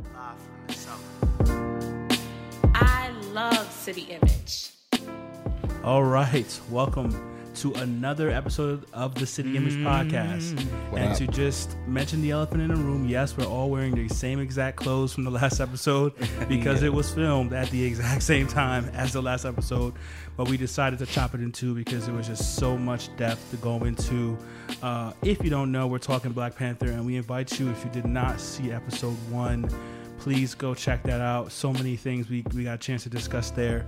Live from the South. I love City Image. All right, welcome to another episode of the City Image Podcast. and up? to just mention the elephant in the room, yes, we're all wearing the same exact clothes from the last episode because it was filmed at the exact same time as the last episode. But we decided to chop it in two because there was just so much depth to go into. Uh, if you don't know, we're talking Black Panther, and we invite you, if you did not see episode one, please go check that out. So many things we, we got a chance to discuss there.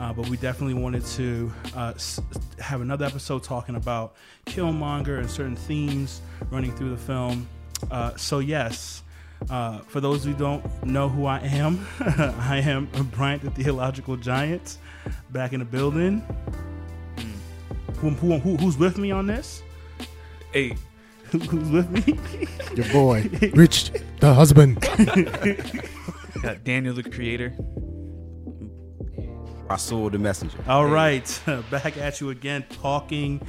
Uh, but we definitely wanted to uh, s- have another episode talking about Killmonger and certain themes running through the film. Uh, so, yes, uh, for those who don't know who I am, I am Bryant the Theological Giant back in the building. Who, who, who, who's with me on this? Hey, Who's with me? Your boy, Rich, the husband. got Daniel the creator. Rasul the messenger. All right, back at you again, talking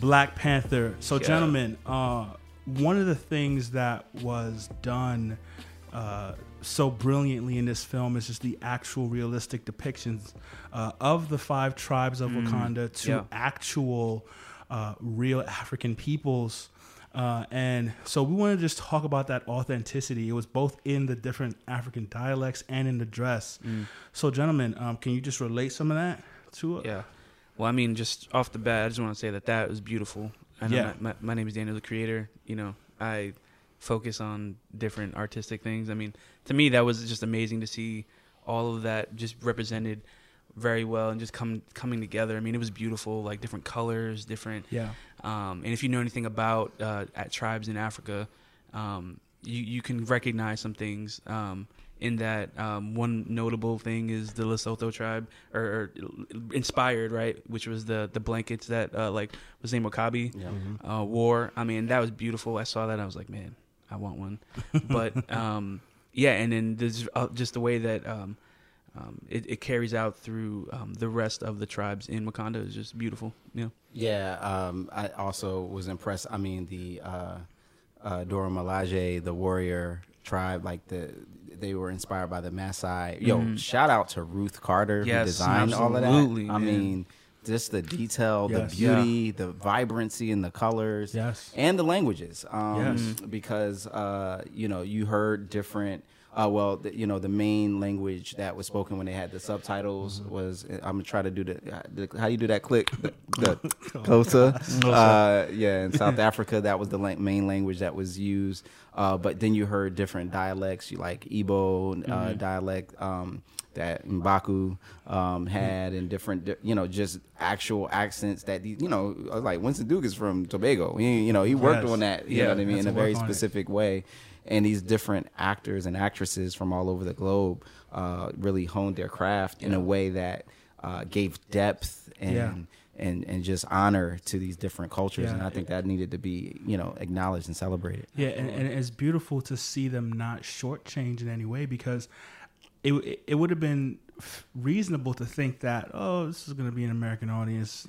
Black Panther. So, Yeah. gentlemen, uh, one of the things that was done uh, so brilliantly in this film is just the actual realistic depictions uh, of the five tribes of Wakanda to yeah. actual uh, real African peoples. Uh, and so we want to just talk about that authenticity. It was both in the different African dialects and in the dress. So, gentlemen, um, can you just relate some of that to it? Yeah. Well, I mean, just off the bat, I just want to say that that was beautiful. I know Yeah. my, my, my name is Daniel the creator. You know, I focus on different artistic things. I mean, to me, that was just amazing to see all of that just represented very well and just come coming together. I mean, it was beautiful, like different colors, different Yeah. Um, and if you know anything about uh, at tribes in Africa, um, you you can recognize some things. Um, in that, um, one notable thing is the Lesotho tribe, or, or inspired, right? Which was the the blankets that uh, like was named Wakabi uh, wore. I mean, that was beautiful. I saw that. I was like, man, I want one. but um, yeah, and then there's uh, just the way that. Um, it, it carries out through um, the rest of the tribes in Wakanda is just beautiful. You know? Yeah, um, I also was impressed. I mean, the uh, uh, Dora Milaje, the warrior tribe, like the they were inspired by the Maasai. Yo, shout out to Ruth Carter Mm-hmm. Yes, who designed all of that. absolutely, I man. mean, just the detail, Yes. the beauty, the vibrancy, and the colors, Yes. and the languages. Um, Yes. because uh, you know you heard different. Uh, well, the, you know the main language that was spoken when they had the subtitles Mm-hmm. was was. I'm gonna try to do the, the how you do that click the, the Xhosa. Uh, yeah, in South Africa that was the la- main language that was used. Uh, but then you heard different dialects, you like Igbo uh, Mm-hmm. dialect um, that Mbaku um, had, and different, you know, just actual accents that these, you know, like Winston Duke is from Tobago. He, you know, he worked Yes. on that. You Yeah, know what I mean, in a very on it. specific way. And these different actors and actresses from all over the globe uh, really honed their craft in a way that uh, gave depth and Yeah. and and just honor to these different cultures. Yeah. And I think that needed to be you know acknowledged and celebrated. Yeah, and, and it's beautiful to see them not shortchange in any way because it it, would have been reasonable to think that oh this is going to be an American audience.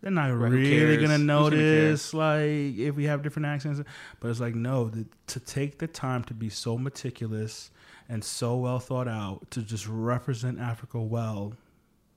They're not Right, really going to Who's gonna notice like if we have different accents, but it's like no, the, to take the time to be so meticulous and so well thought out to just represent Africa well,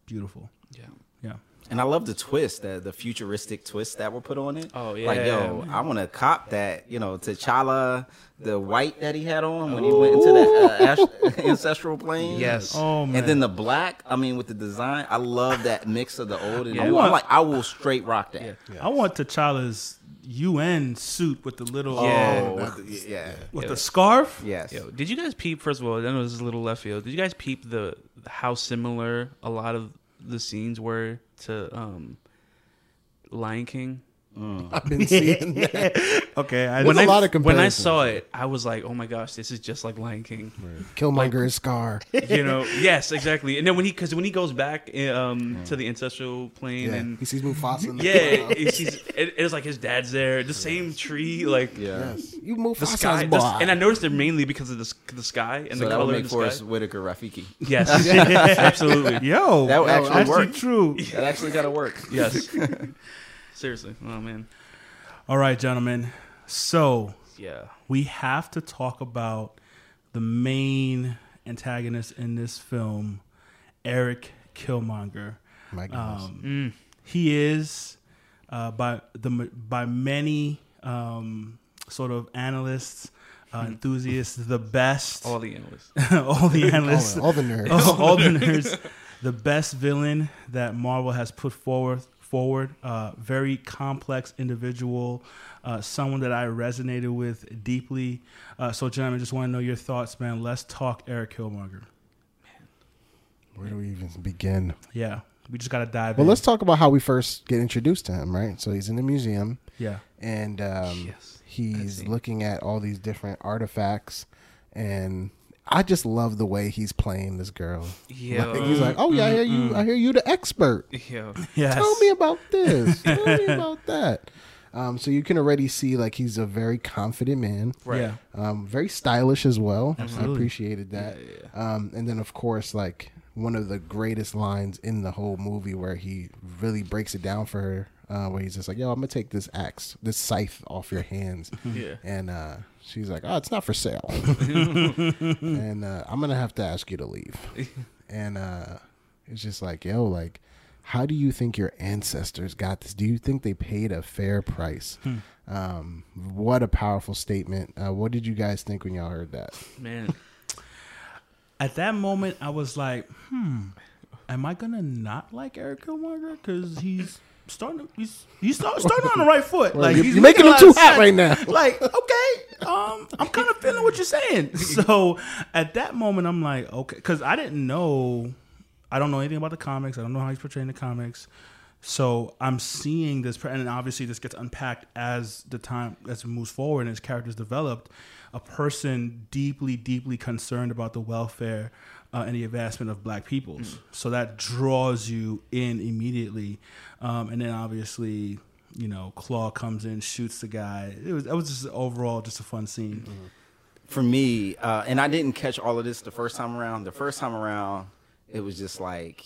beautiful. Yeah. Yeah. And I love the twist, the the futuristic twist that were put on it. Oh, yeah, Like yo. I want to cop that. You know, T'Challa, the white that he had on when he went into that uh, ash- ancestral plane. Yes. Oh man. And then the black, I mean, with the design, I love that mix of the old and Yeah. new. I'm like, I will straight rock that. Yeah. I want T'Challa's UN suit with the little Yeah. Oh, with the- yeah. with Yeah. the scarf. Yes. Yo, did you guys peep? First of all, I know this is a little left field. Did you guys peep the how similar a lot of the scenes were to um, Lion King? I've been seeing that. Okay, I when a I lot of when I comparisons. saw it, I was like, "Oh my gosh, this is just like Lion King." Killmonger is Scar. You know? yes, exactly. And then when he because when he goes back um, to the ancestral plane Yeah, and he sees Mufasa. In the yeah, cloud. it's, it, it's like his dad's there, the same tree, like Yeah. Yes, you the Mufasa's sky. boy. the- and I noticed it mainly because of the, s- the sky and So the that would color make of the Forest sky. Whitaker Rafiki. Yes, absolutely. Yo, That would actually actually work. true. That actually gotta work. Yes. Seriously. Oh man. All right, gentlemen. So Yeah. we have to talk about the the main antagonist in this film, Eric Killmonger. My goodness. Um, He is uh, by the by many um, sort of analysts, uh, enthusiasts, the best. All the analysts. all the analysts, all, all the nerds. all, all the nerds, the best villain that Marvel has put forward. Forward, uh, very complex individual, uh, someone that I resonated with deeply. Uh, so, gentlemen, just want to know your thoughts, man. Let's talk Eric Killmonger. Where do we even begin? Yeah, we just got to dive Well, in. let's talk about how we first get introduced to him, right? So he's in the museum, yeah, and um, Yes, he's looking at all these different artifacts, and I just love the way he's playing this girl. Yeah. Like, he's like, "Oh yeah, I hear you. I hear you, the expert. Yeah. yes. Tell me about this. Tell me about that." Um, so you can already see like he's a very confident man. Right. Yeah, um, very stylish as well. I appreciated that. Um, and then, of course, like one of the greatest lines in the whole movie where he really breaks it down for her, uh, where he's just like, "Yo, I'm gonna take this axe, this scythe off your hands," Yeah. and uh, she's like, "Oh, it's not for sale," and uh, I'm gonna have to ask you to leave. And uh, it's just like, yo, like. How do you think your ancestors got this? Do you think they paid a fair price? Um, what a powerful statement. Uh, what did you guys think when y'all heard that? Man. at that moment, I was like, hmm, am I gonna not like Eric Killmonger because he's starting to, he's he's start, starting on the right foot. like you- he's you're making making him too hot sense. right now. Like okay, um, I'm kind of feeling what you're saying. So at that moment, I'm like, okay, because I didn't know, I don't know anything about the comics. I don't know how he's portraying the comics. So I'm seeing this, and obviously this gets unpacked as the time as it moves forward and his characters developed. A person deeply, deeply concerned about the welfare uh, and the advancement of Black peoples. So that draws you in immediately, um, and then obviously, you know, Claw comes in, shoots the guy. It was, it was just overall just a fun scene. for me, uh, and I didn't catch all of this the first time around. The first time around, it was just like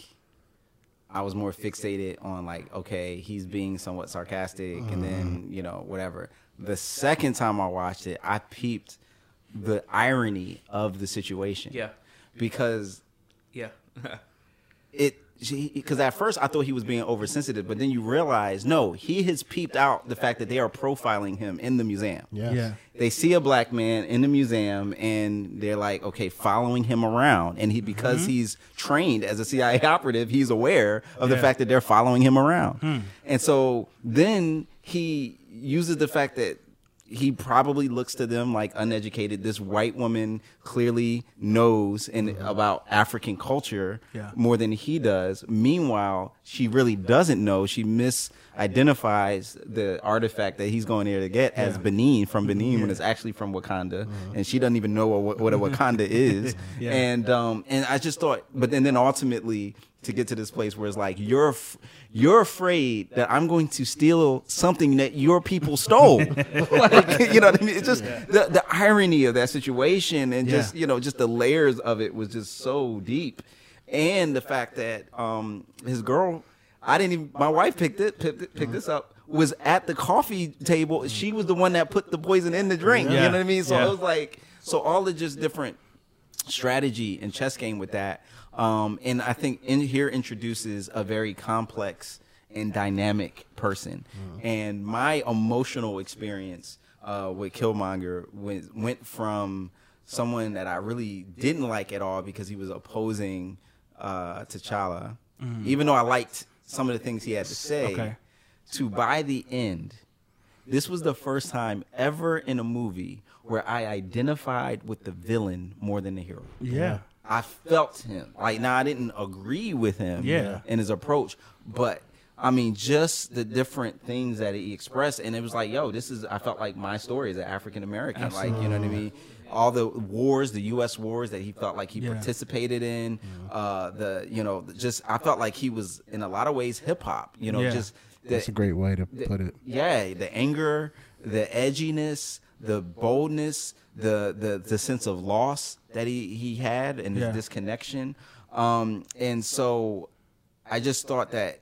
I was more fixated on like, okay, he's being somewhat sarcastic, and then you know whatever. The second time I watched it, I peeped the irony of the situation. Yeah. Because Yeah. it because at first I thought he was being oversensitive, but then you realize no, he has peeped out the fact that they are profiling him in the museum. Yes. Yeah. They see a black man in the museum and they're like, okay, following him around, and he mm-hmm. because he's trained as a CIA operative, he's aware of the Yeah. fact that they're following him around, hmm. and so then he uses the fact that he probably looks to them like uneducated. This white woman clearly knows and about African culture Yeah. more than he does. Meanwhile, she really doesn't know. She misidentifies the artifact that he's going there to get as Benin from Benin when it's actually from Wakanda, and she doesn't even know what, what a Wakanda is. Yeah. And um, and I just thought, but then then ultimately to get to this place where it's like you're you're afraid that I'm going to steal something that your people stole. like, you know what I mean? It's just the the irony of that situation and just Yeah. you know just the layers of it was just so deep, and the fact that um his girl, I didn't even my wife picked it picked, it, picked this up was at the coffee table. She was the one that put the poison in the drink. You know what I mean? So Yeah. it was like so all the just different strategy and chess game with that. Um, and I think in here introduces a very complex and dynamic person. And my emotional experience uh, with Killmonger went, went from someone that I really didn't like at all because he was opposing uh, T'Challa, even though I liked some of the things he had to say, Okay. to by the end, this was the first time ever in a movie where I identified with the villain more than the hero. Yeah. I felt him. Like now I didn't agree with him Yeah. in his approach, but I mean just the different things that he expressed and it was like, yo, this is I felt like my story as an African American. Like, you know what I mean? All the wars, the US wars that he felt like he Yeah. participated in, uh the you know, just I felt like he was in a lot of ways hip hop, you know, Yeah. just the, That's a great way to put it. yeah, the anger, the edginess, the boldness, the the the sense of loss that he he had and Yeah. his disconnection. Um, and so I just thought that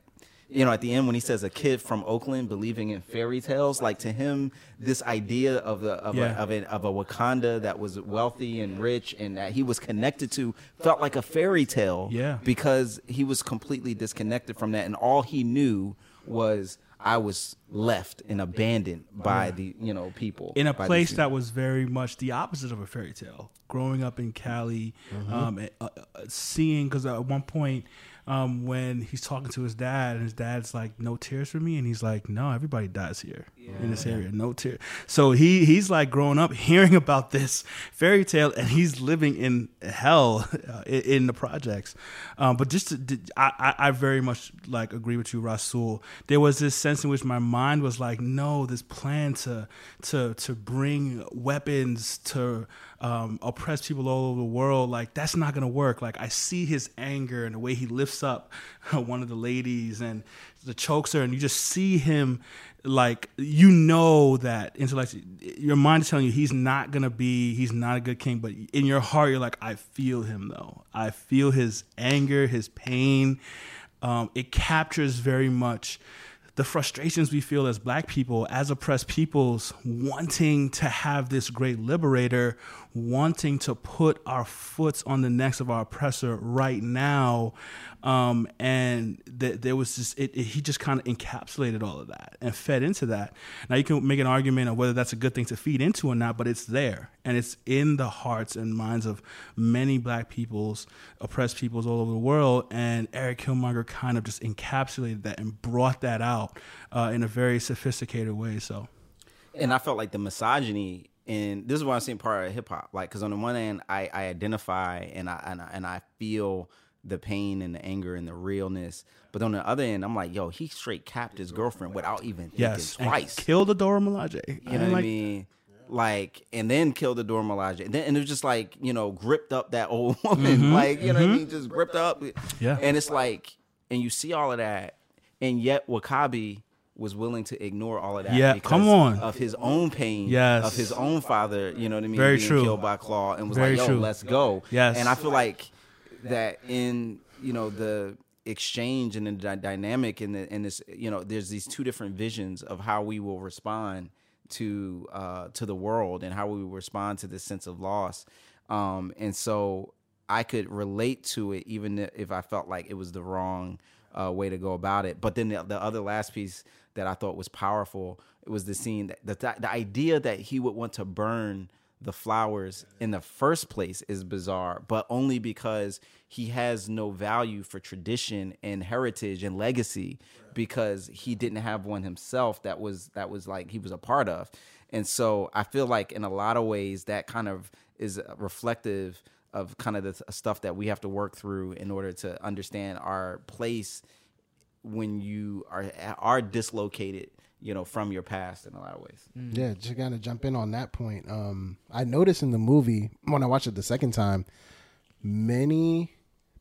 you know, at the end when he says a kid from Oakland believing in fairy tales, like to him, this idea of the of, Yeah. a, of, a, of a Wakanda that was wealthy and rich and that he was connected to felt like a fairy tale. Yeah. because he was completely disconnected from that, and all he knew was I was left and abandoned by the you know people in a place that was very much the opposite of a fairy tale. Growing up in Cali, Mm-hmm. um, and, uh, uh, seeing because at one point um, when he's talking to his dad, and his dad's like, "No tears for me," and he's like, "No, everybody dies here in this area, no tears." So he he's like growing up hearing about this fairy tale, and he's living in hell uh, in, in the projects. Um, but just to, I, I I very much like agree with you, Rasul. There was this sense in which my mind was like, "No, this plan to to to bring weapons to." Um, oppress people all over the world, like that's not gonna work. Like I see his anger and the way he lifts up one of the ladies and the chokes her, and you just see him like you know that intellectually, your mind is telling you he's not gonna be, he's not a good king, but in your heart you're like, I feel him though. I feel his anger, his pain. Um, it captures very much the frustrations we feel as black people, as oppressed peoples, wanting to have this great liberator, wanting to put our foots on the necks of our oppressor right now. Um, and th- there was just, it, it- he just kind of encapsulated all of that and fed into that. Now, you can make an argument of whether that's a good thing to feed into or not, but it's there. And it's in the hearts and minds of many black peoples, oppressed peoples all over the world. And Eric Killmonger kind of just encapsulated that and brought that out uh, in a very sophisticated way. So, and I felt like the misogyny, and this is why I'm saying part of hip hop, like because on the one hand, I, I identify and I, and I and I feel the pain and the anger and the realness, but on the other end, I'm like, yo, he straight capped his girlfriend without even thinking yes. and twice. Killed a Dora Milaje. You know what I mean? Like, and then killed the Dora Milaje. And then and it was just like, you know, gripped up that old woman. Like, you know what I mean? Just gripped up. Mm-hmm. Yeah. And it's like, and you see all of that, and yet Wakabi was willing to ignore all of that. Yeah, because come on. Of his own pain. Yes. Of his own father, you know what I mean? Very being true. killed by Claw and was Very like, yo, true. let's go. Yes. And I feel like that in, you know, the exchange and the dy- dynamic and the and this you know there's these two different visions of how we will respond to uh to the world and how we will respond to this sense of loss um and so i could relate to it even if i felt like it was the wrong uh, way to go about it but then the, the other last piece that i thought was powerful it was the scene that the, the idea that he would want to burn the flowers in the first place is bizarre, but only because he has no value for tradition and heritage and legacy because he didn't have one himself that was that was like he was a part of. And so I feel like in a lot of ways that kind of is reflective of kind of the stuff that we have to work through in order to understand our place when you are are dislocated, you know, from your past in a lot of ways. Yeah, just of jump in on that point. Um, I noticed in the movie when I watched it the second time, many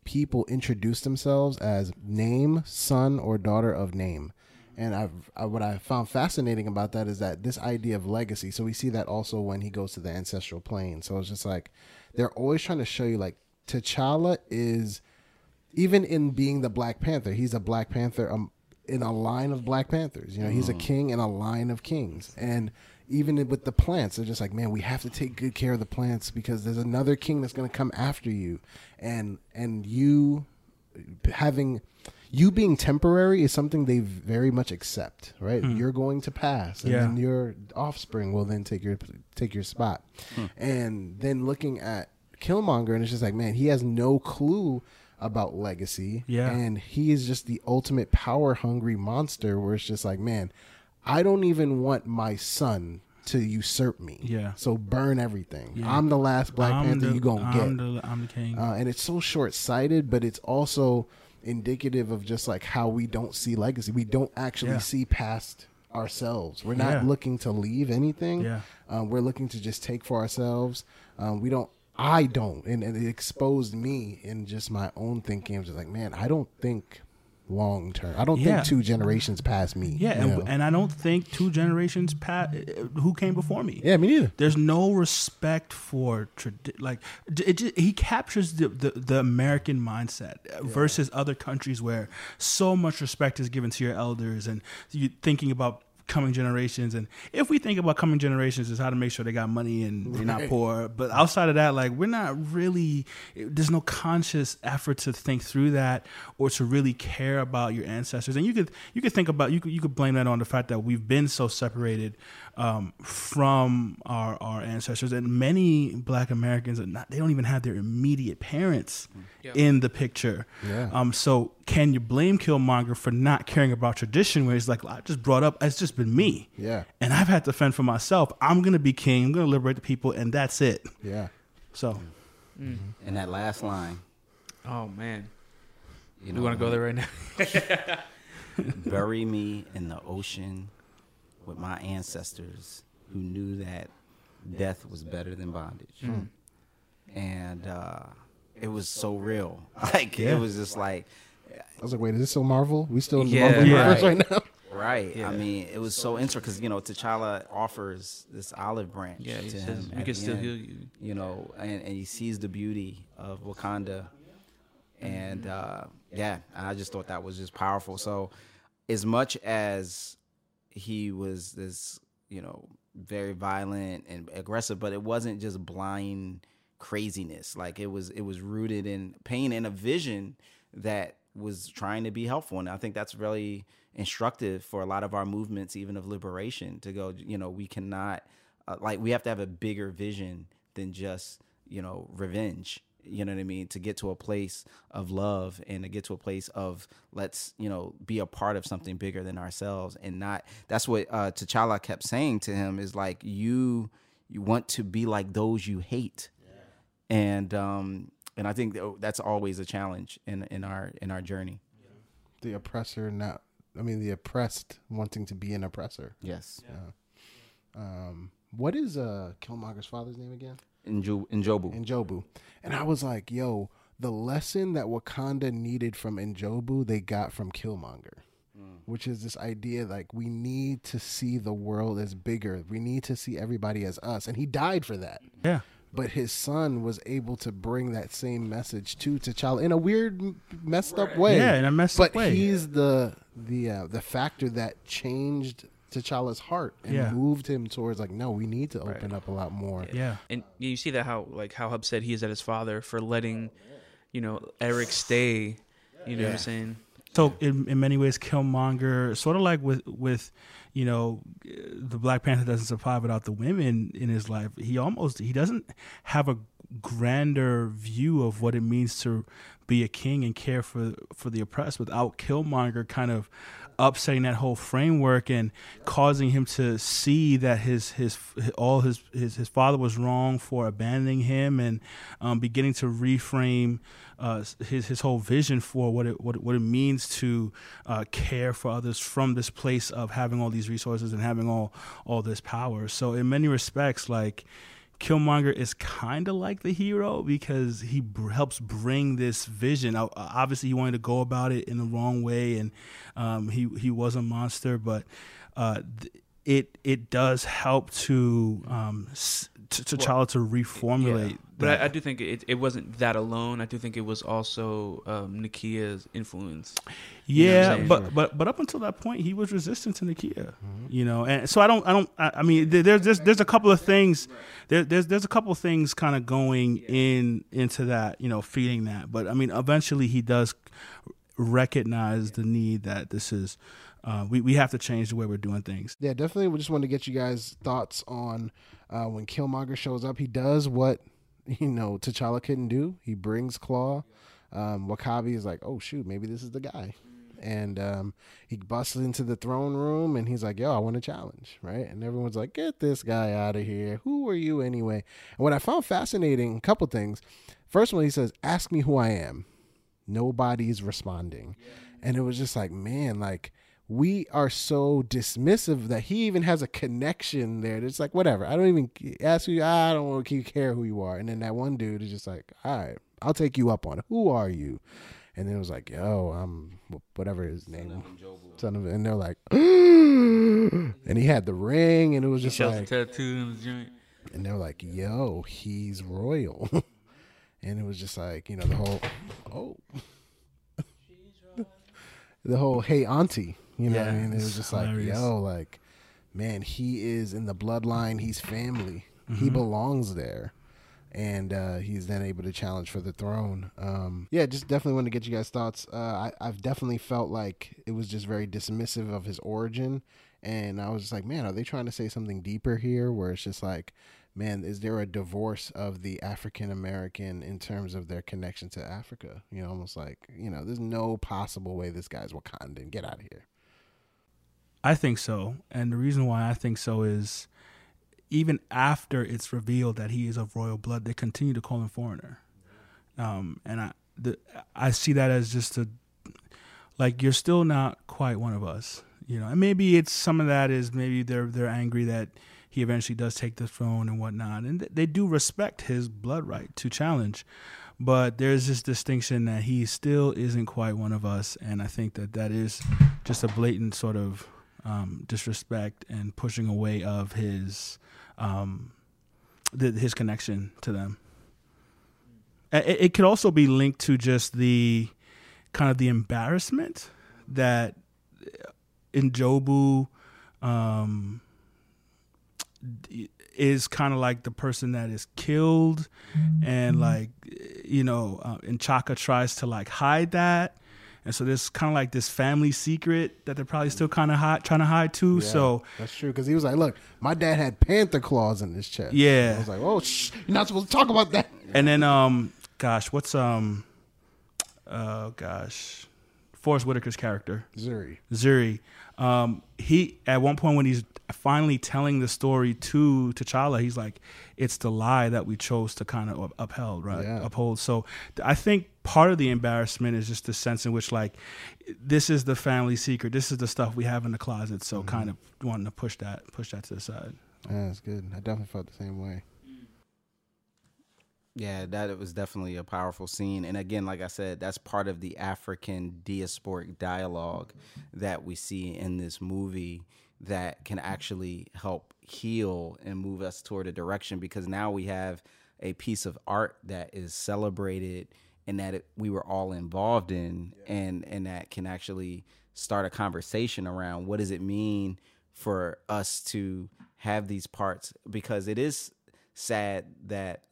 people introduce themselves as name, son, or daughter of name. And I've, I, what I found fascinating about that is that this idea of legacy. So we see that also when he goes to the ancestral plane. So it's just like they're always trying to show you like T'Challa is even in being the Black Panther, he's a Black Panther um, in a line of Black Panthers. You know, he's a mm. king in a line of kings. And even with the plants, they're just like, man, we have to take good care of the plants because there's another king that's going to come after you, and and you having you being temporary is something they very much accept, right? Hmm. You're going to pass, and Yeah. then your offspring will then take your take your spot. Hmm. And then looking at Killmonger, and it's just like, man, he has no clue about legacy, Yeah. and he is just the ultimate power hungry monster. Where it's just like, man, I don't even want my son to usurp me. Yeah. So burn everything. Yeah. I'm the last Black I'm Panther the- you gonna I'm get. The, I'm the king. Uh, and it's so short sighted, but it's also indicative of just like how we don't see legacy. We don't actually Yeah. see past ourselves. We're not Yeah. looking to leave anything. Yeah. Um, we're looking to just take for ourselves. Um, we don't. I don't, and, and it exposed me in just my own thinking. I was just like, man, I don't think long term. I don't Yeah. think two generations past me. Yeah, and, and I don't think two generations past uh, who came before me. yeah, me neither. There's no respect for tradi- like it, he captures the, the, the American mindset uh, versus other countries where so much respect is given to your elders and you thinking about coming generations. And if we think about coming generations is how to make sure they got money and they're not poor. But outside of that like we're not really there's no conscious effort to think through that or to really care about your ancestors. And you could you could think about you could you could blame that on the fact that we've been so separated um, from our our ancestors. And many black americans are not they don't even have their immediate parents Yeah. in the picture. Yeah. um, so can you blame Killmonger for not caring about tradition? Where he's like, I just brought up, it's just been me, Yeah, and I've had to fend for myself. I'm gonna be king. I'm gonna liberate the people, and that's it. yeah. So mm-hmm. Mm-hmm. And that last line, Oh man, you we want to go there right now. bury me in the ocean with my ancestors who knew that death was better than bondage. Mm-hmm. And uh, it was so real. Like Yeah. it was just like I was like, wait, is this still Marvel? We still in the Yeah. Marvel Yeah. universe right now? right. Yeah. I mean, it was so interesting because you know T'Challa offers this olive branch yeah, he to says him. we can still end, heal you. You know, and, and he sees the beauty of Wakanda, and uh, yeah, I just thought that was just powerful. So, as much as he was this, you know, very violent and aggressive, but it wasn't just blind craziness. Like it was, it was rooted in pain and a vision that was trying to be helpful. And I think that's really instructive for a lot of our movements, even of liberation, to go. You know, we cannot, uh, like, we have to have a bigger vision than just, you know, revenge. You know what I mean? To get to a place of love and to get to a place of let's, you know, be a part of something bigger than ourselves and not. That's what uh, T'Challa kept saying to him is like you, you want to be like those you hate, and um, and I think that's always a challenge in in our in our journey. The oppressor, not. I mean, the oppressed wanting to be an oppressor. Yes, Um, what is uh Killmonger's father's name again? in jo- in Jobu. Njobu. And I was like, yo, the lesson that Wakanda needed from Njobu, they got from Killmonger. Which is this idea like we need to see the world as bigger. We need to see everybody as us. And he died for that. yeah, But his son was able to bring that same message to T'Challa in a weird, messed up way. Yeah, in a messed but up way. But he's the the uh, the factor that changed T'Challa's heart and Yeah. moved him towards like, no, we need to open up a lot more. yeah, and you see that how like how upset he is at his father for letting, you know, Eric stay. You know what I'm saying? So in, in many ways, Killmonger, sort of like with with you know, the Black Panther doesn't survive without the women in his life. He almost he doesn't have a grander view of what it means to be a king and care for for the oppressed without Killmonger kind of upsetting that whole framework and causing him to see that his his all his his, his father was wrong for abandoning him and um, beginning to reframe uh, his his whole vision for what it what it, what it means to uh, care for others from this place of having all these resources and having all all this power. So in many respects, like Killmonger is kind of like the hero because he br- helps bring this vision. Obviously, he wanted to go about it in the wrong way, and um, he he was a monster, but uh, th- it it does help to um, s- to T'Challa to reformulate. Yeah. But. I, I do think it, it wasn't that alone. I do think it was also um, Nakia's influence. You know what I'm Yeah, but but but up until that point, he was resistant to Nakia, you know, and so I don't I don't I, I mean there- there's there's there's a couple of things there, there's there's a couple of things kind of going in into that you know feeding that, but I mean eventually he does recognize the need that this is uh, we we have to change the way we're doing things. Yeah, definitely. We just want to get you guys' thoughts on uh, when Killmonger shows up. He does what you know T'Challa couldn't do. He brings Claw. Um, Wakabi is like, oh shoot, maybe this is the guy. And um, he busts into the throne room and he's like, yo, I want a challenge, right? And everyone's like, get this guy out of here. Who are you anyway? And what I found fascinating, a couple things. First one, he says, ask me who I am. Nobody's responding. And it was just like, man, like we are so dismissive that he even has a connection there. It's like, whatever. I don't even ask you. Ah, I don't want to care who you are. And then that one dude is just like, all right, I'll take you up on it. Who are you? and then it was like, "Yo, I'm whatever his name, son of," and they're like, and he had the ring, and it was just Chelsea like, tattoo in the joint. and they're like, "Yo, he's royal," and it was just like, you know, the whole, oh, the whole hey auntie, you know, what I Yeah, mean, it was just like, yo, like, man, he is in the bloodline, he's family, Mm-hmm. he belongs there. And uh, he's then able to challenge for the throne. Um, yeah, just definitely want to get you guys' thoughts. Uh, I, I've definitely felt like it was just very dismissive of his origin, and I was just like, man, are they trying to say something deeper here? Where it's just like, man, is there a divorce of the African American in terms of their connection to Africa? You know, almost like, you know, there's no possible way this guy's Wakandan. Get out of here. I think so, and the reason why I think so is even after it's revealed that he is of royal blood, they continue to call him foreigner, um, and I the, I see that as just a like you're still not quite one of us, you know. And maybe it's some of that is maybe they're they're angry that he eventually does take the throne and whatnot, and th- they do respect his blood right to challenge. But there's this distinction that he still isn't quite one of us, and I think that that is just a blatant sort of um, disrespect and pushing away of his um, the, his connection to them. It, it could also be linked to just the kind of the embarrassment that Njobu um, is kind of like the person that is killed, and like you know, uh, and Chaka tries to like hide that. And so there's kind of like this family secret that they're probably still kind of hide, trying to hide too. So that's true because he was like, "Look, my dad had panther claws in his chest." Yeah. I was like, "Oh, shh, you're not supposed to talk about that." And then, um, gosh, what's um, oh gosh, Forest Whitaker's character Zuri. Zuri. Um, he at one point when he's finally telling the story to T'Challa, he's like, "It's the lie that we chose to kind of upheld, right? Yeah. Uphold." So I think part of the embarrassment is just the sense in which, like, this is the family secret. This is the stuff we have in the closet. So mm-hmm. kind of wanting to push that, push that to the side. Yeah, that's good. I definitely felt the same way. Yeah, that was definitely a powerful scene. And again, like I said, that's part of the African diasporic dialogue that we see in this movie that can actually help heal and move us toward a direction because now we have a piece of art that is celebrated and that it, we were all involved in and and that can actually start a conversation around what does it mean for us to have these parts because it is sad that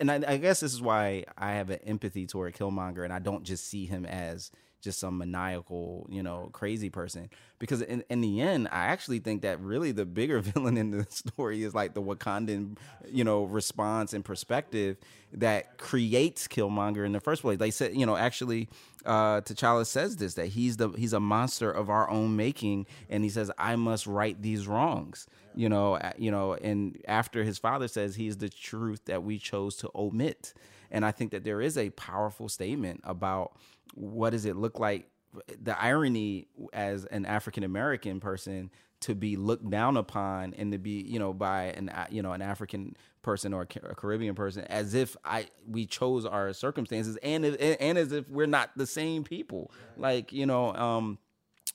and I, I guess this is why I have an empathy toward Killmonger, and I don't just see him as just some maniacal, you know, crazy person. Because in, in the end, I actually think that really the bigger villain in the story is like the Wakandan, you know, response and perspective that creates Killmonger in the first place. They said, you know, actually, uh, T'Challa says this that he's the he's a monster of our own making, and he says, "I must right these wrongs." You know, you know, and after his father says he's the truth that we chose to omit, and I think that there is a powerful statement about what does it look like? The irony as an African American person to be looked down upon and to be you know by an uh, you know an African person or a Caribbean person as if I we chose our circumstances and and as if we're not the same people. Like you know um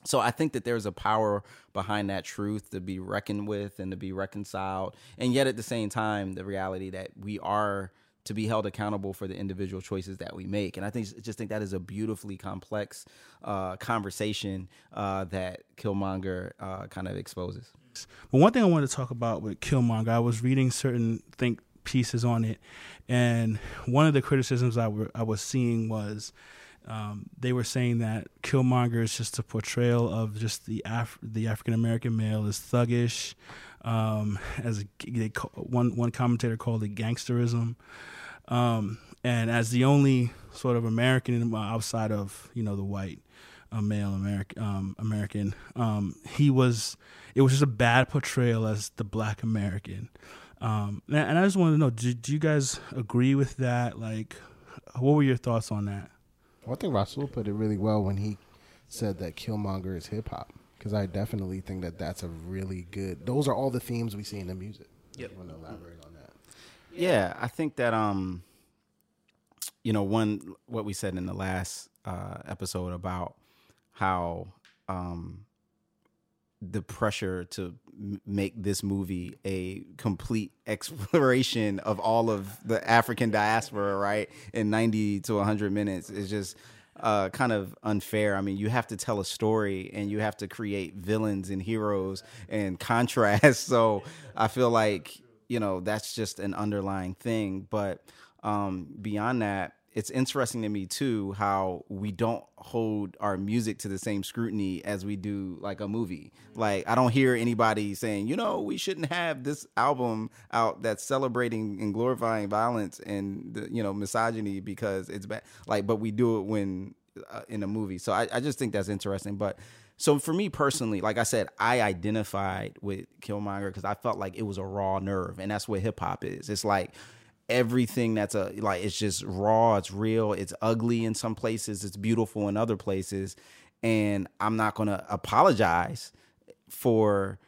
so I think that there's a power behind that truth to be reckoned with and to be reconciled, and yet at the same time, the reality that we are to be held accountable for the individual choices that we make. And I think just think that is a beautifully complex uh, conversation uh, that Killmonger uh, kind of exposes. But one thing I wanted to talk about with Killmonger, I was reading certain think pieces on it, and one of the criticisms I were I was seeing was um, they were saying that Killmonger is just a portrayal of just the Af- the African American male is thuggish, um, as a, call, one one commentator called it gangsterism, um, and as the only sort of American outside of you know the white uh, male American um, American, um, he was it was just a bad portrayal as the black American. Um, and, and I just wanted to know, do, do you guys agree with that? Like, what were your thoughts on that? I think Rasul put it really well when he said that Killmonger is hip hop. Because I definitely think that that's a really good. Those are all the themes we see in the music. Yep. Want to elaborate on that. Yeah, I think that um, you know, one what we said in the last uh, episode about how um, the pressure to make this movie a complete exploration of all of the African diaspora, right, in 90 to 100 minutes is just uh, kind of unfair. I mean, you have to tell a story and you have to create villains and heroes and contrast. So I feel like, you know, that's just an underlying thing. But um, beyond that, it's interesting to me too how we don't hold our music to the same scrutiny as we do like a movie. Like I don't hear anybody saying, you know, we shouldn't have this album out that's celebrating and glorifying violence and the, you know misogyny because it's bad. Like, but we do it when uh, in a movie. So I, I just think that's interesting. But so for me personally, like I said, I identified with Killmonger because I felt like it was a raw nerve, and that's what hip hop is. It's like everything that's a like it's just raw it's real it's ugly in some places it's beautiful in other places. And i'm not going to apologize for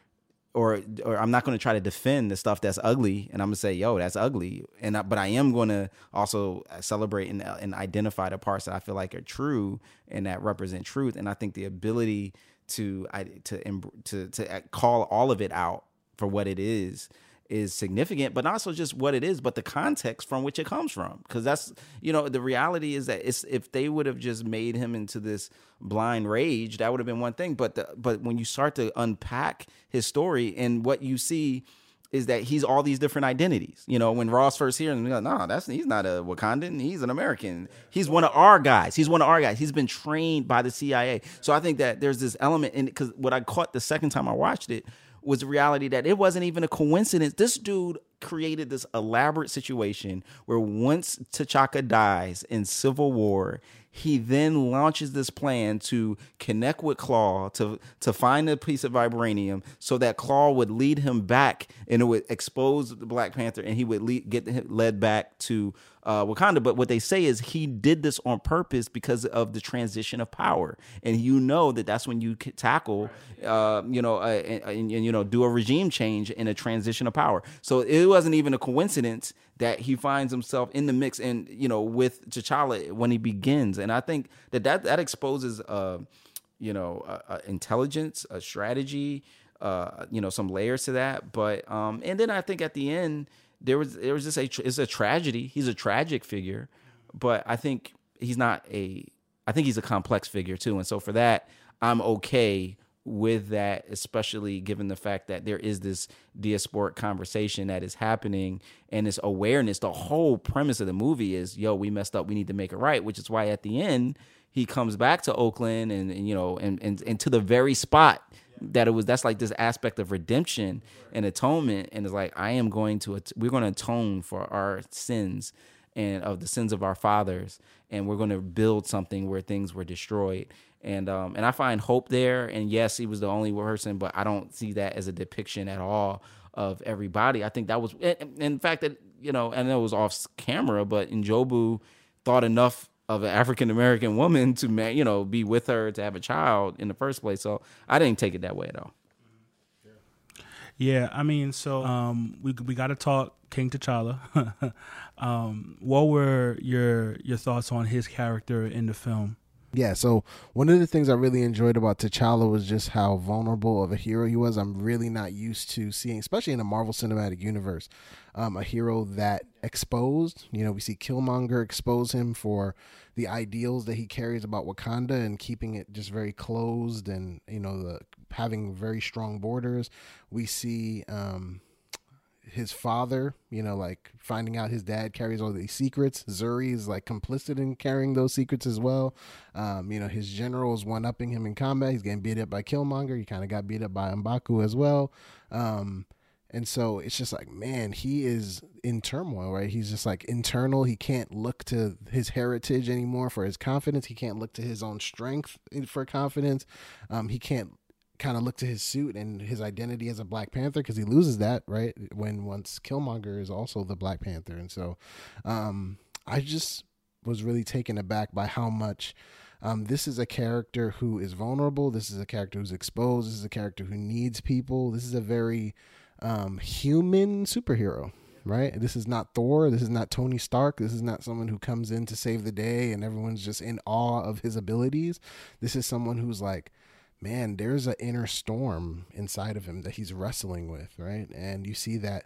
or or i'm not going to try to defend the stuff that's ugly and i'm going to say yo that's ugly. And I, but i am going to also celebrate and, uh, and identify the parts that i feel like are true and that represent truth. And i think the ability to I, to to to uh, call all of it out for what it is is significant, but also just what it is, but the context from which it comes from. Because that's you know the reality is that it's if they would have just made him into this blind rage, that would have been one thing. But the, but when you start to unpack his story and what you see is that he's all these different identities. You know, when Ross first hears and like, no, that's he's not a Wakandan. He's an American. He's one of our guys. He's one of our guys. He's been trained by the CIA. So I think that there's this element in it, because what I caught the second time I watched it was the reality that it wasn't even a coincidence. This dude created this elaborate situation where once T'Chaka dies in Civil War, he then launches this plan to connect with Claw to to find a piece of vibranium so that Claw would lead him back and it would expose the Black Panther and he would lead, get led back to uh, Wakanda. But what they say is he did this on purpose because of the transition of power, and you know that that's when you tackle, uh, you know, uh, and, and, and, you know, do a regime change in a transition of power. So it wasn't even a coincidence that he finds himself in the mix, and you know, with T'Challa when he begins, and I think that that that exposes, uh, you know, intelligence, a strategy. Uh, you know some layers to that, but um, and then I think at the end, there was there was just a it's a tragedy. He's a tragic figure, but I think he's not a. I think he's a complex figure too, and so for that, I'm okay with that, especially given the fact that there is this diasporic conversation that is happening and this awareness. The whole premise of the movie is, yo, we messed up, we need to make it right, which is why at the end he comes back to Oakland and, and you know and, and and to the very spot that it was that's like this aspect of redemption and atonement. And it's like i am going to we're going to atone for our sins and of the sins of our fathers. And we're going to build something where things were destroyed. And um and i find hope there. And yes he was the only person but i don't see that as a depiction at all of everybody. I think that was in fact that you know and it was off camera but Njobu thought enough of an African American woman to you know be with her to have a child in the first place. So I didn't take it that way at all. Yeah, I mean, so um, we we got to talk King T'Challa. um, what were your your thoughts on his character in the film? Yeah, so one of the things I really enjoyed about T'Challa was just how vulnerable of a hero he was. I'm really not used to seeing, especially in the Marvel Cinematic Universe, um, a hero that exposed. You know, we see Killmonger expose him for the ideals that he carries about Wakanda and keeping it just very closed and, you know, the having very strong borders. We see um, his father, you know, like finding out his dad carries all these secrets. Zuri is like complicit in carrying those secrets as well. Um, you know, his general is one upping him in combat. He's getting beat up by Killmonger. He kind of got beat up by Mbaku as well. Um, and so it's just like, man, he is in turmoil, right? He's just like internal. He can't look to his heritage anymore for his confidence. He can't look to his own strength for confidence. Um, he can't kind of look to his suit and his identity as a Black Panther because he loses that right when once Killmonger is also the Black Panther, and so um, I just was really taken aback by how much. Um, this is a character who is vulnerable. This is a character who's exposed. This is a character who needs people. This is a very um, human superhero. right? This is not Thor. This is not Tony Stark. This is not someone who comes in to save the day and everyone's just in awe of his abilities. This is someone who's like, man, there's an inner storm inside of him that he's wrestling with, right? And you see that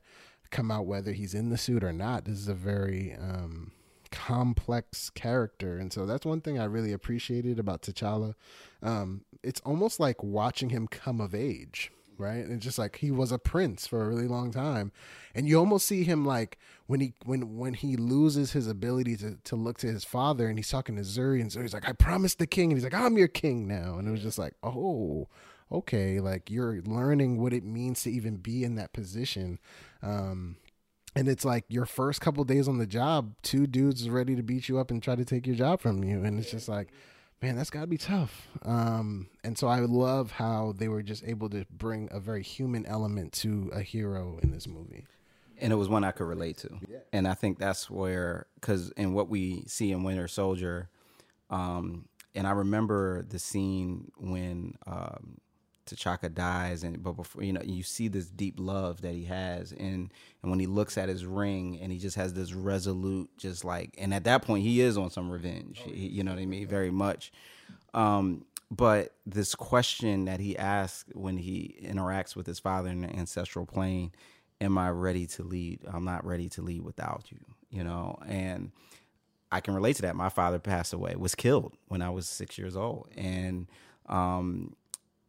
come out whether he's in the suit or not. This is a very um, complex character, and so that's one thing I really appreciated about T'Challa. Um, it's almost like watching him come of age, right? And it's just like he was a prince for a really long time, and you almost see him like when he when when he loses his ability to to look to his father, and he's talking to Zuri, and Zuri's like, "I promised the king," and he's like, "I'm your king now," and it was just like, oh. Okay, like you're learning what it means to even be in that position. Um, and it's like your first couple days on the job, two dudes ready to beat you up and try to take your job from you, and it's just like, man, that's got to be tough. Um, and so I love how they were just able to bring a very human element to a hero in this movie. and it was one I could relate to. Yeah. And I think that's where, because in what we see in Winter Soldier, um, and I remember the scene when um, T'Chaka dies, and but before you know, you see this deep love that he has, and and when he looks at his ring, and he just has this resolute, just like, and at that point, he is on some revenge. He- you know what I mean? Very much. Um, but this question that he asks when he interacts with his father in the ancestral plane, am I ready to lead? I'm not ready to lead without you, you know? And I can relate to that. My father passed away, was killed when I was six years old. And, um,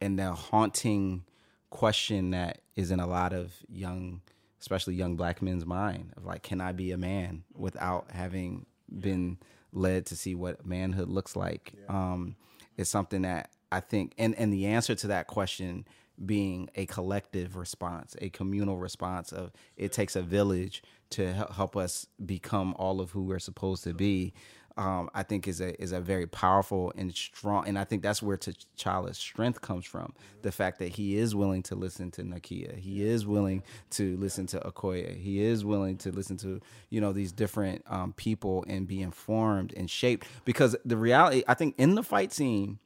and the haunting question that is in a lot of young, especially young black men's mind of like, can I be a man without having been led to see what manhood looks like? Um, is something that I think, and, and the answer to that question being a collective response, a communal response of it takes a village to help us become all of who we're supposed to be. Um, I think is a is a very powerful and strong, and I think that's where T'Challa's strength comes from. The fact that he is willing to listen to Nakia, he is willing to listen to Okoye, he is willing to listen to you know these different um, people and be informed and shaped. Because the reality, I think, in the fight scene,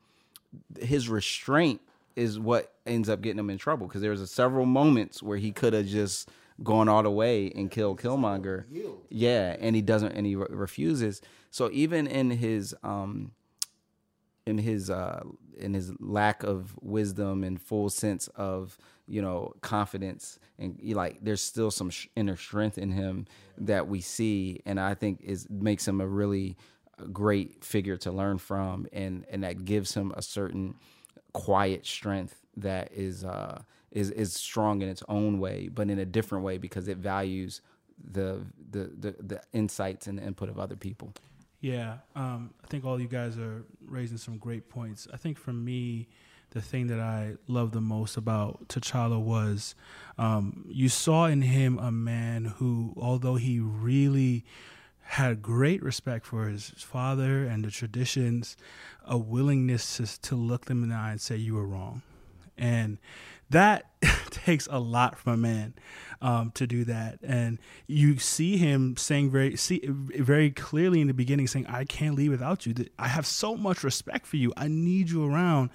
his restraint is what ends up getting him in trouble because there's a several moments where he could have just gone all the way and killed Killmonger. Yeah, and he doesn't, and he re- refuses. So even in his um, in his uh, in his lack of wisdom and full sense of you know confidence and like there's still some sh- inner strength in him that we see and i think is makes him a really great figure to learn from and and that gives him a certain quiet strength that is uh is is strong in its own way but in a different way because it values the the the, the insights and the input of other people Yeah, um, I think all you guys are raising some great points. I think for me, the thing that I love the most about T'Challa was um, you saw in him a man who, although he really had great respect for his father and the traditions, a willingness to, to look them in the eye and say, You were wrong. And that takes a lot from a man um, to do that. And you see him saying very, see, very clearly in the beginning, saying, "I can't leave without you. I have so much respect for you. I need you around."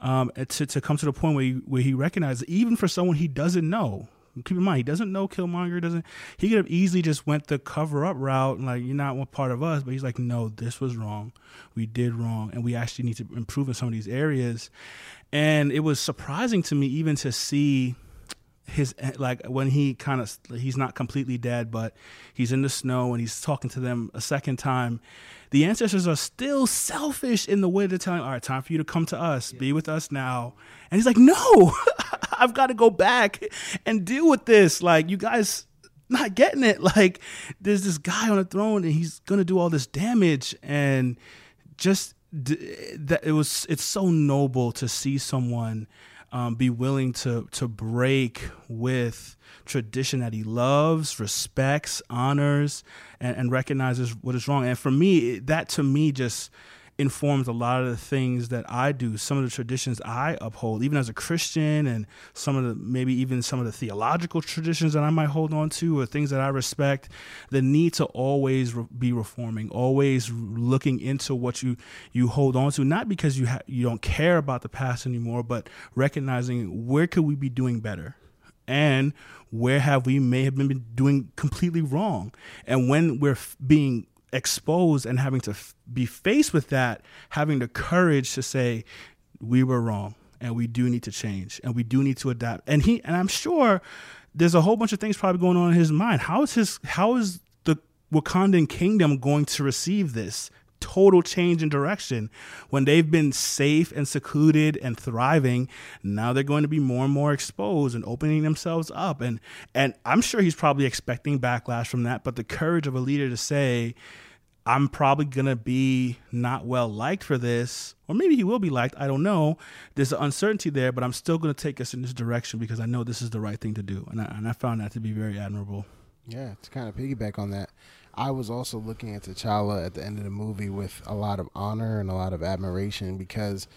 Um, to to come to the point where he, where he recognizes, even for someone he doesn't know. Keep in mind, he doesn't know Killmonger. Doesn't he could have easily just went the cover up route and like you're not one part of us. But he's like, no, this was wrong. We did wrong, and we actually need to improve in some of these areas. And it was surprising to me even to see his like when he kind of he's not completely dead but he's in the snow and he's talking to them a second time. The ancestors are still selfish in the way they're telling all right time for you to come to us. Be with us now. And he's like no i've got to go back and deal with this. Like you guys not getting it. Like there's this guy on the throne and he's gonna do all this damage. And just d- that it was it's so noble to see someone um, be willing to to break with tradition that he loves, respects, honors, and, and recognizes what is wrong. And for me, that to me just informs a lot of the things that I do, some of the traditions I uphold, even as a Christian, and some of the maybe even some of the theological traditions that I might hold on to, or things that I respect. The need to always re- be reforming, always looking into what you you hold on to, not because you ha- you don't care about the past anymore, but recognizing where could we be doing better and where have we may have been doing completely wrong. And when we're being exposed and having to f- be faced with that, having the courage to say, we were wrong and we do need to change and we do need to adapt. And he, and I'm sure there's a whole bunch of things probably going on in his mind. How is his, how is the Wakandan kingdom going to receive this? Total change in direction. When they've been safe and secluded and thriving now they're going to be more and more exposed and opening themselves up. And and i'm sure he's probably expecting backlash from that but the courage of a leader to say i'm probably going to be not well liked for this or maybe he will be liked i don't know. There's an uncertainty there but i'm still going to take us in this direction because i know this is the right thing to do. And i, and I found that to be very admirable. Yeah, to kind of piggyback on that, I was also looking at T'Challa at the end of the movie with a lot of honor and a lot of admiration because,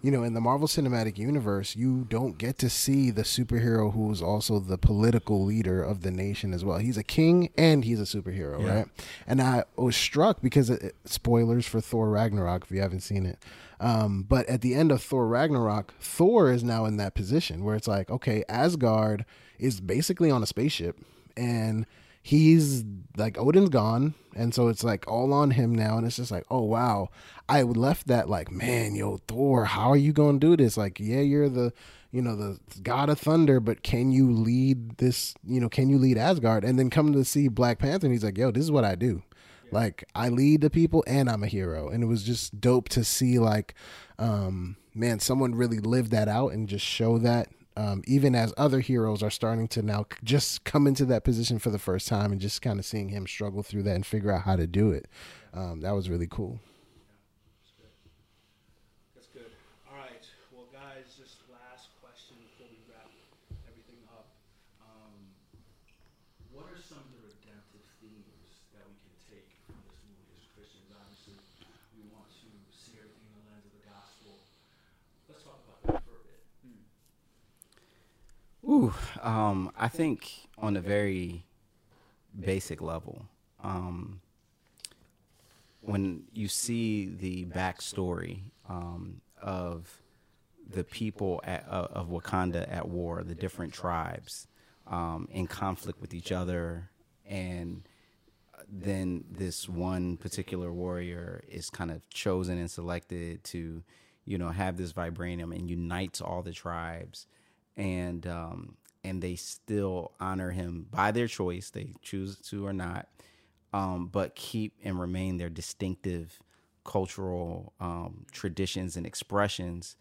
you know, in the Marvel Cinematic Universe, you don't get to see the superhero who is also the political leader of the nation as well. He's a king and he's a superhero, Yeah. right? And I was struck because it, spoilers for Thor Ragnarok if you haven't seen it. Um, but at the end of Thor Ragnarok, Thor is now in that position where it's like, okay, Asgard is basically on a spaceship and he's like Odin's gone, and so it's like all on him now, and it's just like, oh wow, I left that like, man, yo, Thor, how are you gonna do this? Like, yeah, you're the, you know, the god of thunder, but can you lead this? You know, can you lead Asgard? And then come to see Black Panther, and he's like, yo, this is what I do. Like I lead the people and I'm a hero. And it was just dope to see like um man, someone really live that out and just show that um, even as other heroes are starting to now just come into that position for the first time and just kind of seeing him struggle through that and figure out how to do it. Um, that was really cool. That's good. All right. Well, guys, just last question before we wrap everything up. Um, what are some of the redemptive themes that we can take from this movie as Christians? Obviously, we want to see everything in the lens of the gospel. Let's talk about that for a bit. Um, I think on a very basic level, um, when you see the backstory um, of the people at, uh, of Wakanda at war, the different tribes um, in conflict with each other, and then this one particular warrior is kind of chosen and selected to, you know, have this vibranium and unites all the tribes, and um, and they still honor him by their choice. They choose to or not, um, but keep and remain their distinctive cultural um, traditions and expressions.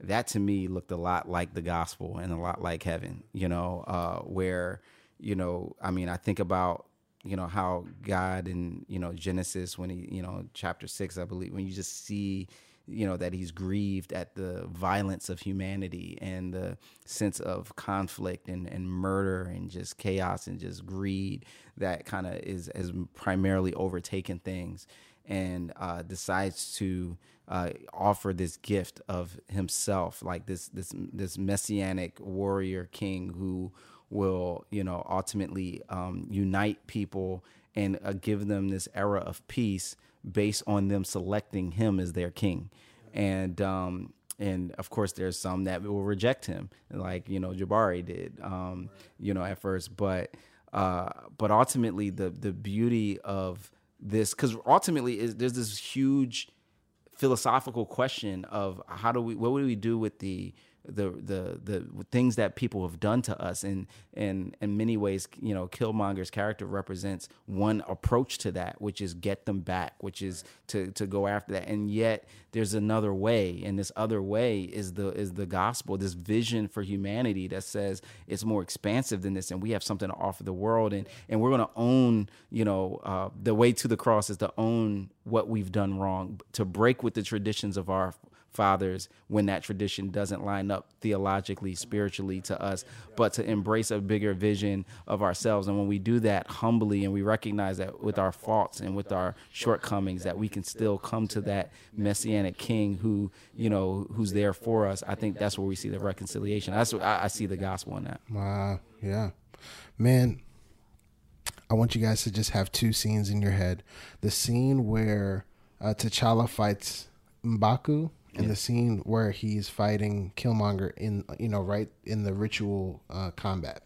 That to me looked a lot like the gospel and a lot like heaven. You know, uh, where you know, I mean, I think about you know how God in you know Genesis when he you know chapter six I believe when you just see you know that he's grieved at the violence of humanity and the sense of conflict and, and murder and just chaos and just greed that kind of is has primarily overtaken things and uh, decides to uh, offer this gift of himself like this this this messianic warrior king who will you know ultimately um, unite people and uh, give them this era of peace based on them selecting him as their king. And um, and of course there's some that will reject him like you know Jabari did um, you know at first. But uh, but ultimately the the beauty of this because ultimately is there's this huge philosophical question of how do we what would we do with the the the the things that people have done to us and and in many ways you know killmonger's character represents one approach to that which is get them back which is to to go after that. And yet there's another way and this other way is the is the gospel this vision for humanity that says it's more expansive than this and we have something to offer the world. And and we're going to own you know uh, the way to the cross is to own what we've done wrong to break with the traditions of our fathers when that tradition doesn't line up theologically, spiritually to us, but to embrace a bigger vision of ourselves. And when we do that humbly and we recognize that with our faults and with our shortcomings, that we can still come to that messianic king who, you know, who's there for us, I think that's where we see the reconciliation. That's what I, I see the gospel in that. Wow. Yeah. Man, I want you guys to just have two scenes in your head. The scene where uh, T'Challa fights Mbaku and the scene where he's fighting Killmonger in you know right in the ritual uh, combat.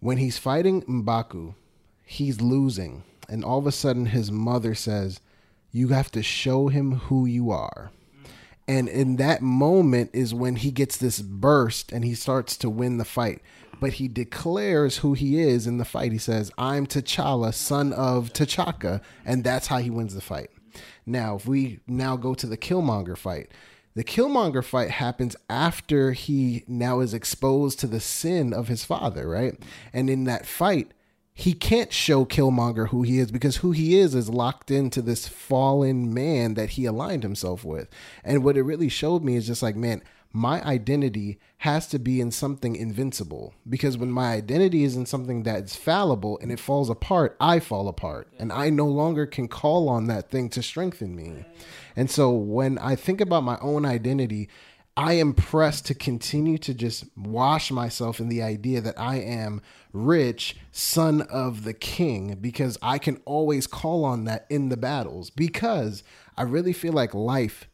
When he's fighting Mbaku, he's losing, and all of a sudden his mother says, "You have to show him who you are." And in that moment is when he gets this burst and he starts to win the fight. But he declares who he is in the fight. He says, I'm T'Challa, son of T'Chaka. And that's how he wins the fight. Now, if we now go to the Killmonger fight, the Killmonger fight happens after he now is exposed to the sin of his father, right? And in that fight, he can't show Killmonger who he is because who he is is locked into this fallen man that he aligned himself with. And what it really showed me is just like, man, my identity has to be in something invincible because when my identity is in something that's fallible and it falls apart, I fall apart and I no longer can call on that thing to strengthen me. And so when I think about my own identity, I am pressed to continue to just wash myself in the idea that I am rich, son of the king, because I can always call on that in the battles. Because I really feel like life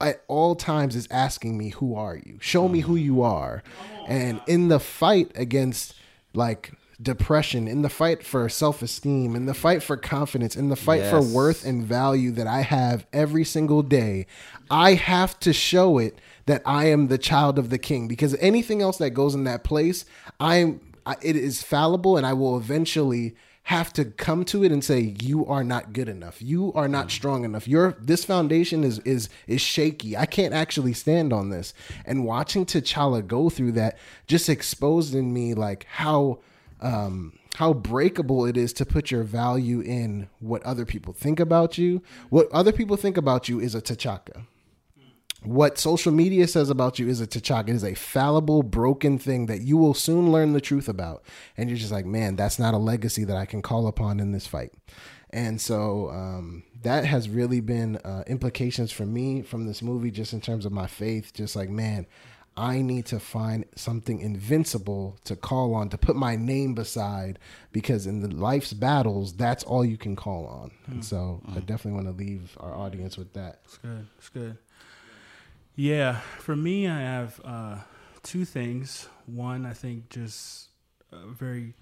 at all times is asking me, Who are you? Show me who you are. And in the fight against like depression, in the fight for self esteem, in the fight for confidence, in the fight for worth and value that I have every single day, I have to show it that I am the child of the king because anything else that goes in that place, I'm I, it is fallible and I will eventually have to come to it and say you are not good enough. You are not strong enough. Your this foundation is is is shaky. I can't actually stand on this. And watching T'Challa go through that just exposed in me like how um how breakable it is to put your value in what other people think about you. What other people think about you is a T'Chaka what social media says about you is a T'Chaka. It is a fallible, broken thing that you will soon learn the truth about. And you're just like, man, that's not a legacy that I can call upon in this fight. And so um, that has really been uh, implications for me from this movie, just in terms of my faith. Just like, man, I need to find something invincible to call on, to put my name beside, because in the life's battles, that's all you can call on. And so I definitely want to leave our audience with that. It's good. It's good. Yeah, for me, I have uh, two things. One, I think just a very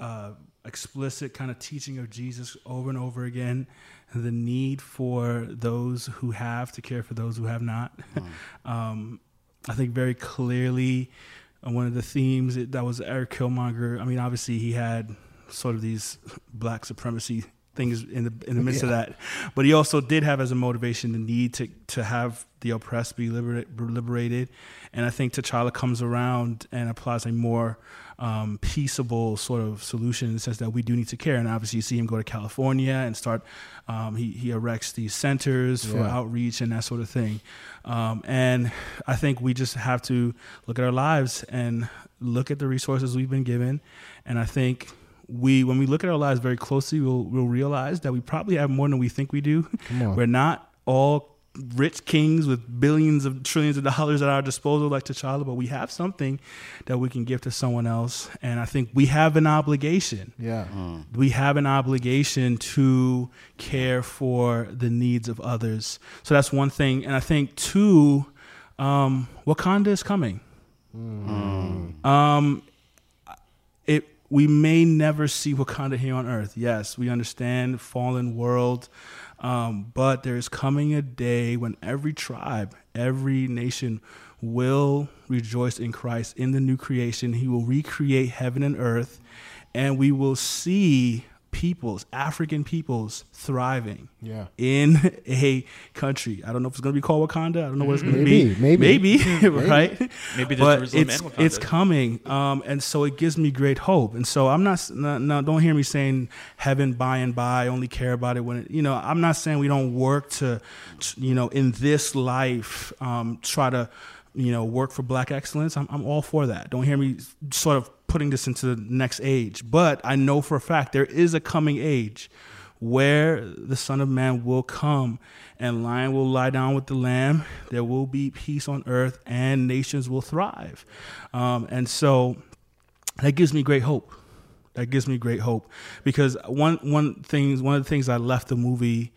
uh, explicit kind of teaching of Jesus over and over again, the need for those who have to care for those who have not. um, I think very clearly uh, one of the themes that that was Eric Killmonger. I mean, obviously he had sort of these black supremacy things in the in the midst of that, but he also did have as a motivation the need to to have the oppressed be liberate, liberated, and I think T'Challa comes around and applies a more um, peaceable sort of solution in the sense that we do need to care. And obviously, you see him go to California and start. Um, he he erects these centers for Yeah. outreach and that sort of thing. Um, and I think we just have to look at our lives and look at the resources we've been given. And I think we, when we look at our lives very closely, we'll, we'll realize that we probably have more than we think we do. We're not all rich kings with billions of trillions of dollars at our disposal like T'Challa, but we have something that we can give to someone else. And I think we have an obligation Yeah. we have an obligation to care for the needs of others. So that's one thing. And I think two, um, Wakanda is coming. Um, it we may never see Wakanda here on Earth. Yes, we understand fallen world, um, but there is coming a day when every tribe, every nation will rejoice in Christ in the new creation. He will recreate heaven and earth, and we will see peoples, African peoples, thriving Yeah. in a country. I don't know if it's going to be called Wakanda. I don't know what it's going to be. maybe. maybe, right? Maybe the but it's Wakanda. it's coming, um, and so it gives me great hope. And so I'm not, not, not don't hear me saying heaven by and by. I only care about it when it, you know. I'm not saying we don't work to, to, you know, in this life, um, try to, you know, work for Black excellence. I'm I'm all for that. Don't hear me sort of putting this into the next age. But I know for a fact there is a coming age where the Son of Man will come and lion will lie down with the lamb. There will be peace on earth and nations will thrive. Um, and so that gives me great hope. That gives me great hope because one one thing one of the things I left the movie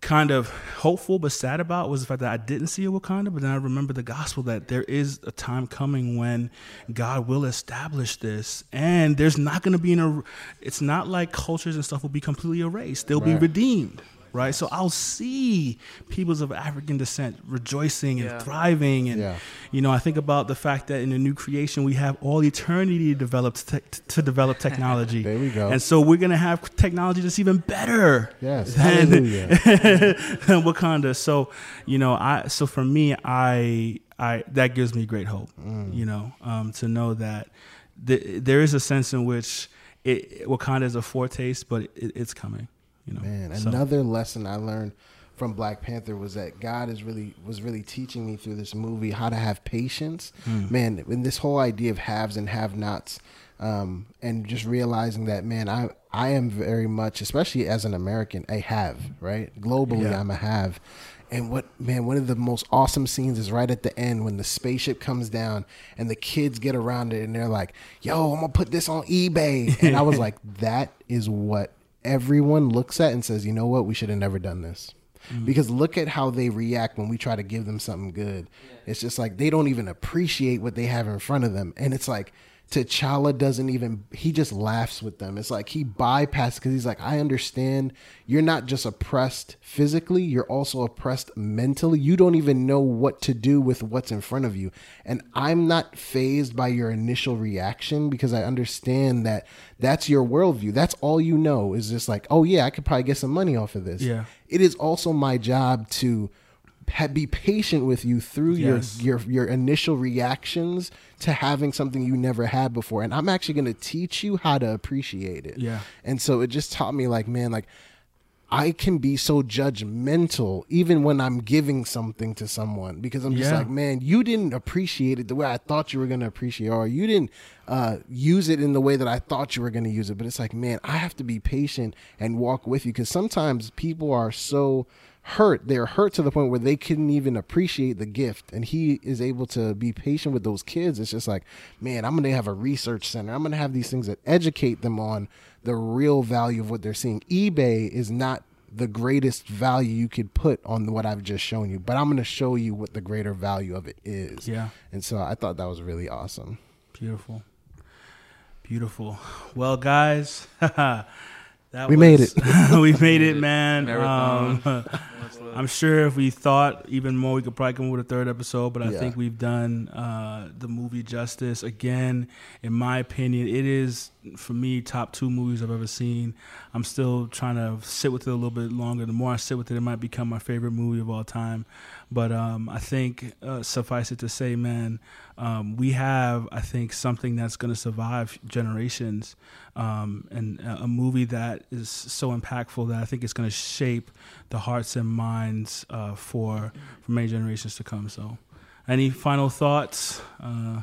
kind of hopeful but sad about was the fact that I didn't see a Wakanda, but then I remember the gospel that there is a time coming when God will establish this, and there's not going to be an. er- It's not like cultures and stuff will be completely erased; they'll be redeemed. Right, so I'll see peoples of African descent rejoicing and Yeah. thriving, and Yeah. you know, I think about the fact that in the new creation we have all eternity to develop te- to develop technology. There we go. And so we're gonna have technology that's even better Yes. than, than Wakanda. So, you know, I so for me, I I that gives me great hope. Mm. You know, um, to know that th- there is a sense in which it, Wakanda is a foretaste, but it, it's coming. You know, Man, So- another lesson I learned from Black Panther was that God is really was really teaching me through this movie how to have patience. Man, in this whole idea of haves and have-nots, um, and just realizing that, man, I I am very much, especially as an American, a have. Right, globally, Yeah. I'm a have. And what man, one of the most awesome scenes is right at the end when the spaceship comes down and the kids get around it and they're like, "Yo, I'm gonna put this on eBay." And I was like, "That is what everyone looks at and says, you know what, we should have never done this. Mm. Because look at how they react when we try to give them something good. It's just like they don't even appreciate what they have in front of them. And it's like T'Challa doesn't even, he just laughs with them. It's like he bypasses because he's like, I understand you're not just oppressed physically, you're also oppressed mentally. You don't even know what to do with what's in front of you. And I'm not fazed by your initial reaction because I understand that that's your worldview. That's all you know is just like, oh, yeah, I could probably get some money off of this. Yeah. It is also my job to be patient with you through Yes. your, your your initial reactions to having something you never had before and i'm actually going to teach you how to appreciate it Yeah. and so it just taught me like man like I can be so judgmental even when I'm giving something to someone because I'm just Yeah. like, man, you didn't appreciate it the way I thought you were going to appreciate it, or you didn't uh, use it in the way that I thought you were going to use it. But it's like, man, I have to be patient and walk with you because sometimes people are so hurt. They're hurt to the point where they couldn't even appreciate the gift. And he is able to be patient with those kids. It's just like, man, I'm going to have a research center. I'm going to have these things that educate them on the real value of what they're seeing. eBay is not the greatest value you could put on what I've just shown you, but I'm going to show you what the greater value of it is. Yeah. And so I thought that was really awesome. Beautiful. Beautiful. Well, guys, that We made it. we made it, man. Marathon. Um, I'm sure if we thought even more, we could probably come up with a third episode. But I Yeah. think we've done uh, the movie justice. Again, in my opinion, it is for me top two movies I've ever seen. I'm still trying to sit with it a little bit longer. The more I sit with it, it might become my favorite movie of all time. But um, I think uh, suffice it to say, man, um, we have I think something that's going to survive generations, um, and a a movie that is so impactful that I think it's going to shape the hearts and minds uh, for for many generations to come. So, any final thoughts? Uh,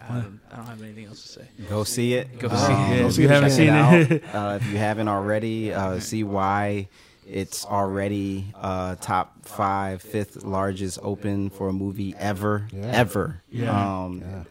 I don't, I don't have anything else to say. Go see it. Go Um, see it. If you haven't again. seen out. it, uh, if you haven't already, uh, see why it's already uh, top five, fifth largest open for a movie ever, Yeah. ever. Yeah. Um, Yeah.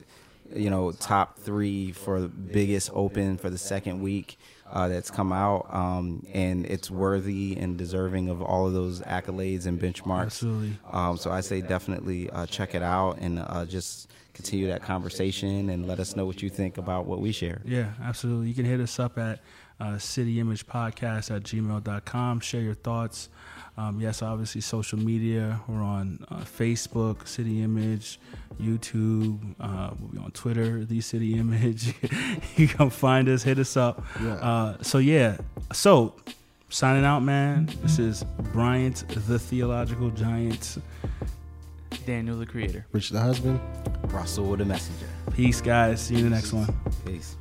You know, top three for the biggest open for the second week uh, that's come out, um, and it's worthy and deserving of all of those accolades and benchmarks. absolutely. Um, so I say definitely uh, check it out and uh, just continue that conversation and let us know what you think about what we share. Yeah, absolutely. You can hit us up at uh, cityimagepodcast at gmail.com. Share your thoughts. Um, yes, obviously, social media. We're on uh, Facebook, City Image, YouTube. Uh, we'll be on Twitter, The City Image. you can find us, hit us up. Yeah. Uh, so, yeah. So, signing out, man. This is Bryant, the Theological Giant. Daniel, the creator. Rich the husband. Russell the messenger. Peace, guys. See you in the next one. Peace.